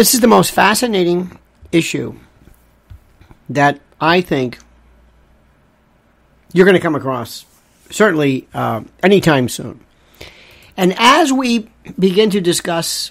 This is the most fascinating issue that I think you're going to come across, certainly uh, anytime soon. And as we begin to discuss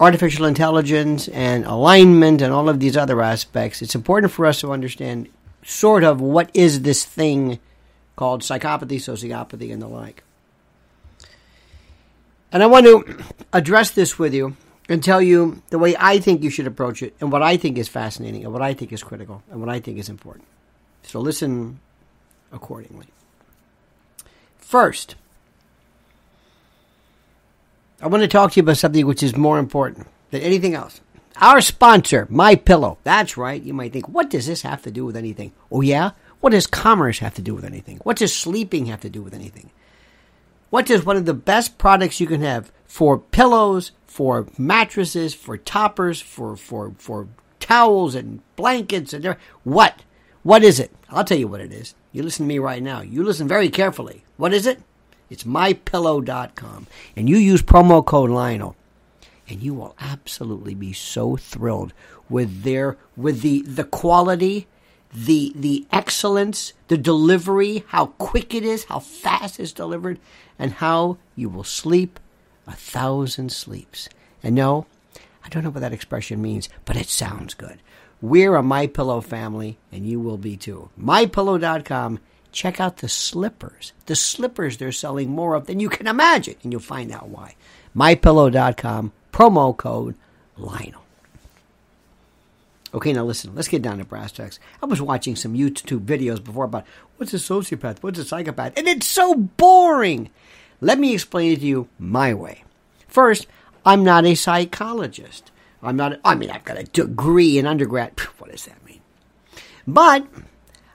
artificial intelligence and alignment and all of these other aspects, it's important for us to understand sort of what is this thing called psychopathy, sociopathy, and the like. And I want to address this with you and tell you the way I think you should approach it and what I think is fascinating and what I think is critical and what I think is important. So listen accordingly. First, I want to talk to you about something which is more important than anything else. Our sponsor, My Pillow. That's right. You might think, what does this have to do with anything? Oh yeah? What does commerce have to do with anything? What does sleeping have to do with anything? What does one of the best products you can have for pillows, for mattresses, for toppers, for for for towels and blankets and what? What is it? I'll tell you what it is. You listen to me right now. You listen very carefully. What is it? It's mypillow.com. And you use promo code Lionel. And you will absolutely be so thrilled with their with the the quality, the the excellence, the delivery, how quick it is, how fast it's delivered, and how you will sleep a thousand sleeps. And no, I don't know what that expression means, but it sounds good. We're a My Pillow family, and you will be too. MyPillow.com check out the slippers. The slippers they're selling more of than you can imagine, and you'll find out why. MyPillow.com, promo code Lionel. Okay, now listen, let's get down to brass tacks. I was watching some YouTube videos before about what's a sociopath, what's a psychopath, and it's so boring. Let me explain it to you my way. First, I'm not a psychologist. I'm not, I mean, I've got a degree in undergrad. What does that mean? But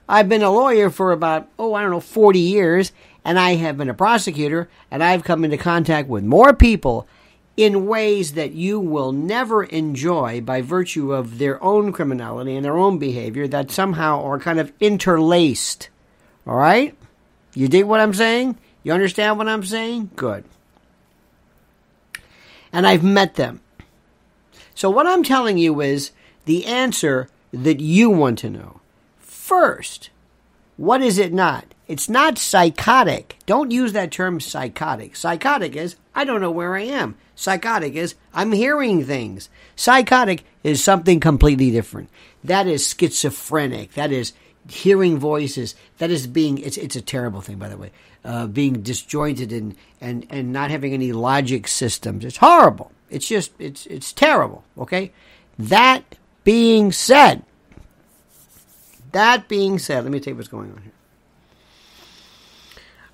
I've been a lawyer for about, oh, I don't know, 40 years, and I have been a prosecutor, and I've come into contact with more people in ways that you will never enjoy by virtue of their own criminality and their own behavior that somehow are kind of interlaced. All right? You dig what I'm saying? You understand what I'm saying? Good. And I've met them. So, what I'm telling you is the answer that you want to know. First, what is it not? It's not psychotic. Don't use that term psychotic. Psychotic is, I don't know where I am. Psychotic is, I'm hearing things. Psychotic is something completely different. That is schizophrenic. That is hearing voices. That is being, it's, it's a terrible thing, by the way, uh, being disjointed and, and, and not having any logic systems. It's horrible. It's just, it's, it's terrible. Okay? That being said, that being said, let me tell you what's going on here.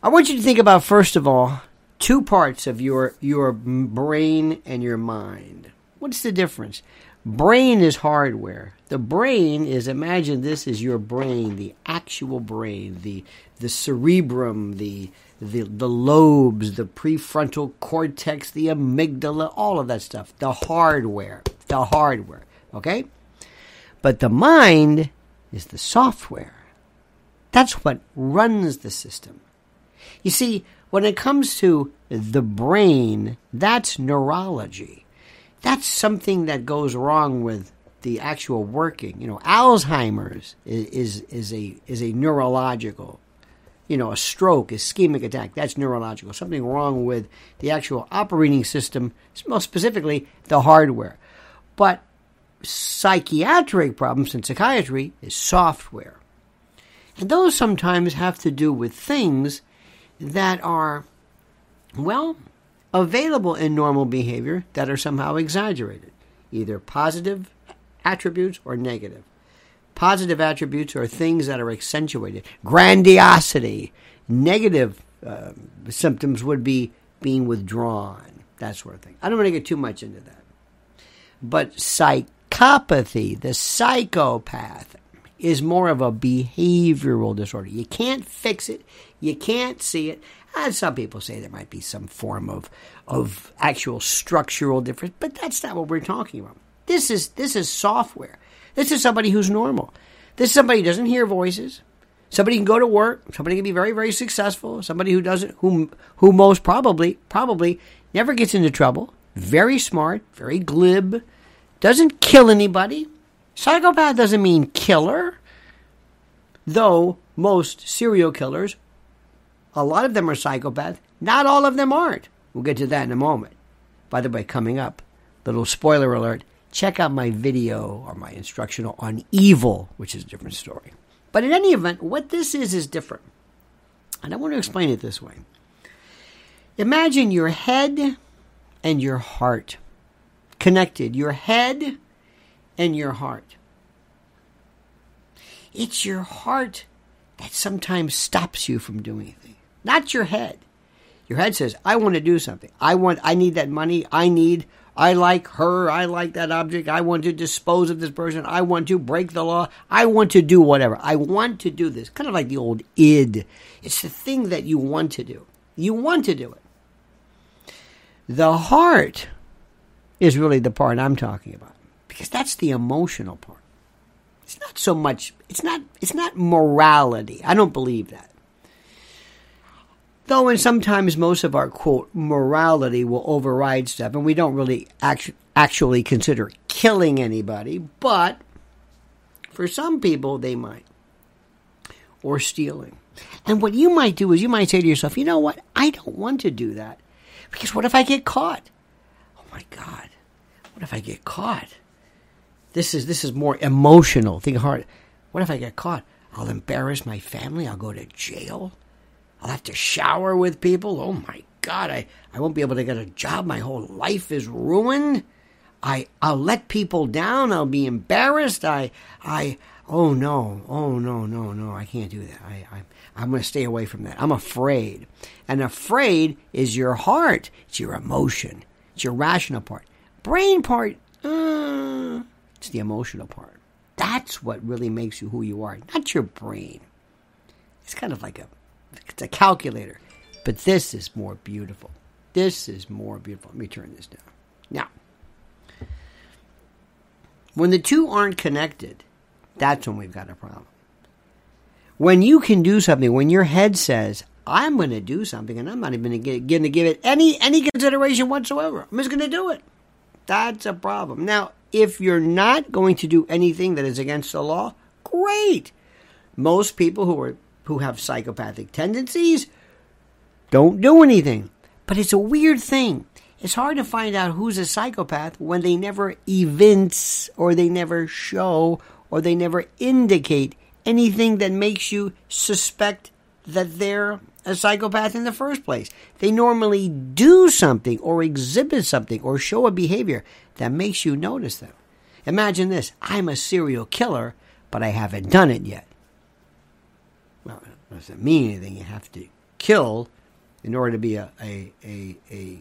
I want you to think about, first of all, two parts of your, your brain and your mind. What's the difference? Brain is hardware. The brain is, imagine this is your brain, the actual brain, the, the cerebrum, the, the, the lobes, the prefrontal cortex, the amygdala, all of that stuff. The hardware. The hardware. Okay? But the mind is the software. That's what runs the system. You see, when it comes to the brain, that's neurology. That's something that goes wrong with the actual working. You know, Alzheimer's is, is, is a is a neurological. You know, a stroke, ischemic attack, that's neurological. Something wrong with the actual operating system, most specifically the hardware. But psychiatric problems in psychiatry is software. And those sometimes have to do with things that are, well, available in normal behavior that are somehow exaggerated, either positive attributes or negative. Positive attributes are things that are accentuated, grandiosity. Negative uh, symptoms would be being withdrawn, that sort of thing. I don't want to get too much into that. But psychopathy, the psychopath, is more of a behavioral disorder. You can't fix it, you can't see it. And some people say there might be some form of of actual structural difference, but that's not what we're talking about. This is this is software. This is somebody who's normal. This is somebody who doesn't hear voices. Somebody can go to work. Somebody can be very very successful. Somebody who doesn't who who most probably probably never gets into trouble, very smart, very glib, doesn't kill anybody. Psychopath doesn't mean killer, though most serial killers, a lot of them are psychopaths. Not all of them aren't. We'll get to that in a moment. By the way, coming up, little spoiler alert check out my video or my instructional on evil, which is a different story. But in any event, what this is is different. And I want to explain it this way Imagine your head and your heart connected, your head and your heart. It's your heart that sometimes stops you from doing anything, not your head. Your head says, I want to do something. I want I need that money. I need I like her. I like that object. I want to dispose of this person. I want to break the law. I want to do whatever. I want to do this. Kind of like the old id. It's the thing that you want to do. You want to do it. The heart is really the part I'm talking about because that's the emotional part. It's not so much it's not it's not morality. I don't believe that. Though, and sometimes most of our quote morality will override stuff, and we don't really act- actually consider killing anybody, but for some people they might. Or stealing. And what you might do is you might say to yourself, you know what? I don't want to do that. Because what if I get caught? Oh my God. What if I get caught? This is this is more emotional. Think hard. What if I get caught? I'll embarrass my family. I'll go to jail. I'll have to shower with people. Oh my God, I, I won't be able to get a job. My whole life is ruined. I, I'll let people down. I'll be embarrassed. I, I, oh no, oh no, no, no, I can't do that. I, I, I'm going to stay away from that. I'm afraid. And afraid is your heart, it's your emotion, it's your rational part. Brain part, uh, it's the emotional part. That's what really makes you who you are, not your brain. It's kind of like a it's a calculator. But this is more beautiful. This is more beautiful. Let me turn this down. Now, when the two aren't connected, that's when we've got a problem. When you can do something, when your head says, I'm going to do something and I'm not even going to give it any, any consideration whatsoever, I'm just going to do it. That's a problem. Now, if you're not going to do anything that is against the law, great. Most people who are who have psychopathic tendencies don't do anything. But it's a weird thing. It's hard to find out who's a psychopath when they never evince or they never show or they never indicate anything that makes you suspect that they're a psychopath in the first place. They normally do something or exhibit something or show a behavior that makes you notice them. Imagine this I'm a serial killer, but I haven't done it yet. Well, it doesn't mean anything. You have to kill in order to be a, a, a, a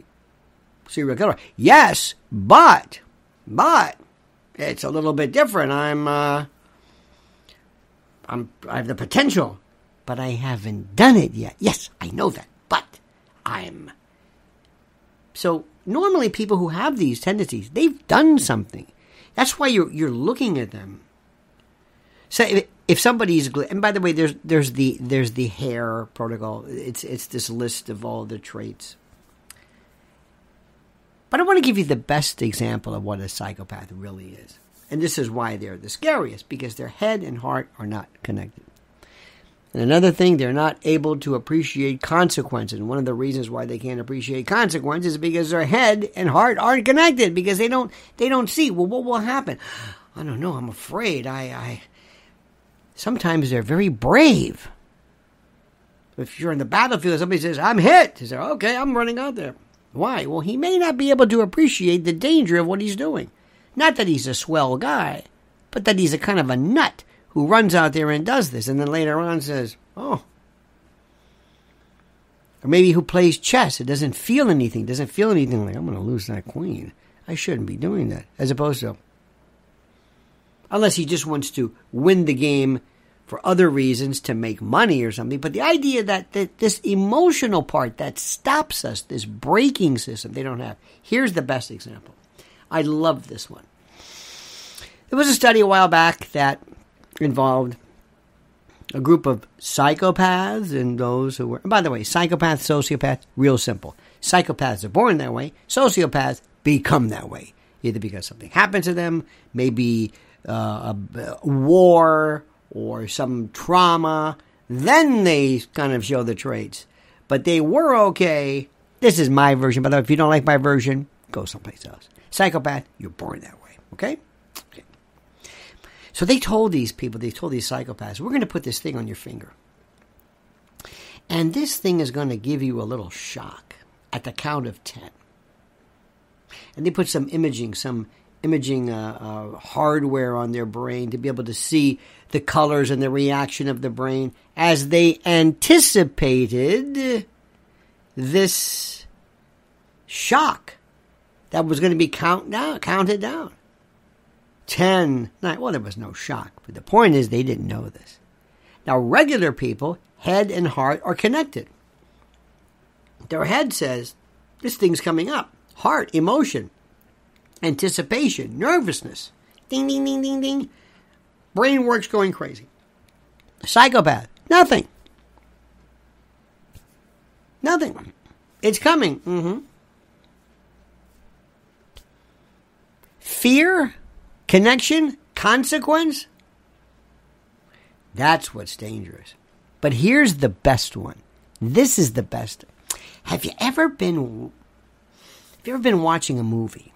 serial killer. Yes, but, but it's a little bit different. I'm, uh, I'm, I have the potential, but I haven't done it yet. Yes, I know that, but I'm. So normally, people who have these tendencies, they've done something. That's why you're you're looking at them. So if, if somebody's and by the way, there's there's the there's the Hare protocol. It's it's this list of all the traits. But I want to give you the best example of what a psychopath really is. And this is why they're the scariest, because their head and heart are not connected. And another thing, they're not able to appreciate consequences. And one of the reasons why they can't appreciate consequences is because their head and heart aren't connected, because they don't they don't see, well, what will happen? I don't know, I'm afraid. I, I sometimes they're very brave. If you're in the battlefield, somebody says, I'm hit. You say, okay, I'm running out there. Why? Well, he may not be able to appreciate the danger of what he's doing. Not that he's a swell guy, but that he's a kind of a nut who runs out there and does this and then later on says, oh. Or maybe who plays chess. It doesn't feel anything, doesn't feel anything like, I'm going to lose that queen. I shouldn't be doing that. As opposed to, unless he just wants to win the game for other reasons to make money or something. But the idea that, that this emotional part that stops us, this braking system, they don't have. Here's the best example. I love this one. There was a study a while back that involved a group of psychopaths and those who were, by the way, psychopaths, sociopaths, real simple. Psychopaths are born that way, sociopaths become that way, either because something happened to them, maybe uh, a, a war or some trauma. Then they kind of show the traits. But they were okay. This is my version. By the way, if you don't like my version, go someplace else. Psychopath, you're born that way. Okay? okay. So they told these people, they told these psychopaths, we're going to put this thing on your finger. And this thing is going to give you a little shock at the count of 10. And they put some imaging, some imaging uh, uh, hardware on their brain to be able to see the colors and the reaction of the brain as they anticipated this shock that was going to be count down, counted down. 10, nine, well, there was no shock, but the point is they didn't know this. Now, regular people, head and heart are connected. Their head says, this thing's coming up. Heart, emotion, anticipation, nervousness. Ding, ding, ding, ding, ding. Brain works going crazy. Psychopath, nothing. Nothing. It's coming. Mm-hmm. Fear, connection, consequence. That's what's dangerous. But here's the best one. This is the best. Have you ever been have you ever been watching a movie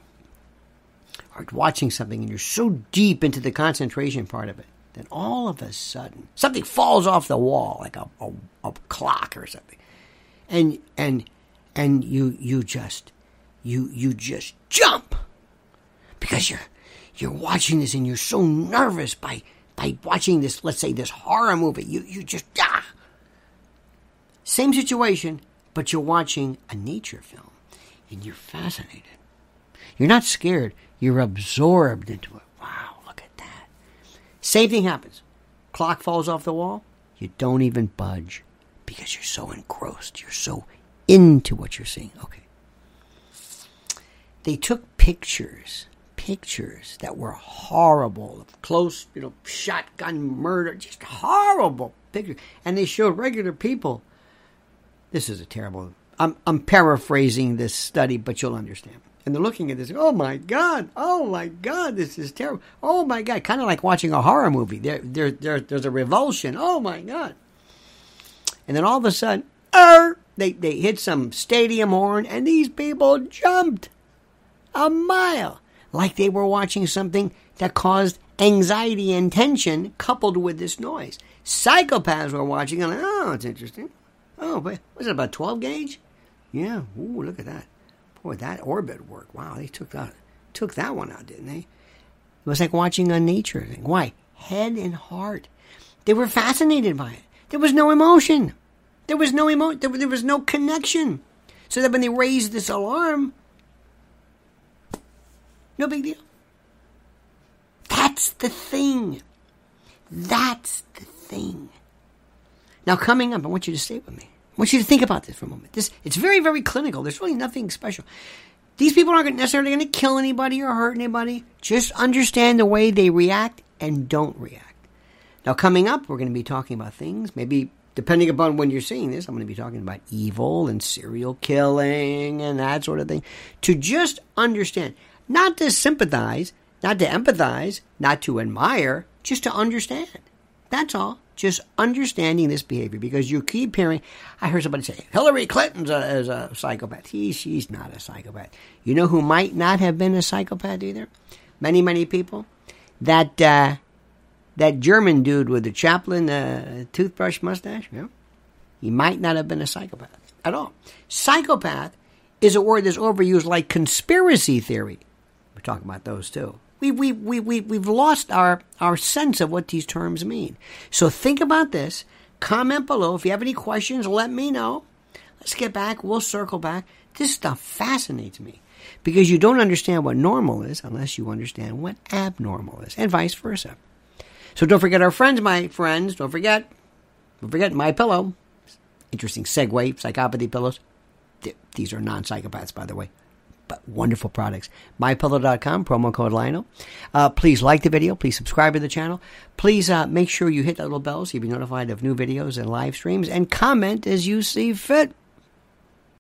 or watching something and you're so deep into the concentration part of it that all of a sudden something falls off the wall like a, a, a clock or something and and and you you just you you just jump because you're you're watching this and you're so nervous by by watching this let's say this horror movie you you just ah same situation but you're watching a nature film and you're fascinated you're not scared you're absorbed into it. Wow, look at that. Same thing happens. Clock falls off the wall. You don't even budge because you're so engrossed. You're so into what you're seeing. Okay. They took pictures, pictures that were horrible, of close, you know, shotgun murder, just horrible pictures. And they showed regular people. This is a terrible. I'm, I'm paraphrasing this study, but you'll understand and they're looking at this. Oh my God! Oh my God! This is terrible. Oh my God! Kind of like watching a horror movie. There, there, there, there's a revulsion. Oh my God! And then all of a sudden, er, they they hit some stadium horn, and these people jumped a mile, like they were watching something that caused anxiety and tension coupled with this noise. Psychopaths were watching, and oh, it's interesting. Oh, but was it about twelve gauge? Yeah. Ooh, look at that. Boy, that orbit work. Wow, they took that took that one out, didn't they? It was like watching a nature thing. Why? Head and heart. They were fascinated by it. There was no emotion. There was no emo- there, there was no connection. So that when they raised this alarm, no big deal. That's the thing. That's the thing. Now, coming up, I want you to stay with me. I want you to think about this for a moment. This it's very, very clinical. There's really nothing special. These people aren't necessarily going to kill anybody or hurt anybody. Just understand the way they react and don't react. Now, coming up, we're going to be talking about things. Maybe depending upon when you're seeing this, I'm going to be talking about evil and serial killing and that sort of thing. To just understand, not to sympathize, not to empathize, not to admire, just to understand. That's all just understanding this behavior because you keep hearing. I heard somebody say Hillary Clinton's a, is a psychopath. He, she's not a psychopath. You know who might not have been a psychopath either? Many, many people. That uh, that German dude with the Chaplin uh, toothbrush mustache. Yeah, he might not have been a psychopath at all. Psychopath is a word that's overused like conspiracy theory. We're talking about those too we, we, we, we, we've lost our, our sense of what these terms mean. So think about this. Comment below. If you have any questions, let me know. Let's get back. We'll circle back. This stuff fascinates me because you don't understand what normal is unless you understand what abnormal is, and vice versa. So don't forget our friends, my friends. Don't forget. Don't forget my pillow. Interesting segue. Psychopathy pillows. These are non-psychopaths, by the way wonderful products. MyPillow.com, promo code Lionel. Uh, please like the video. Please subscribe to the channel. Please uh, make sure you hit that little bell so you'll be notified of new videos and live streams and comment as you see fit.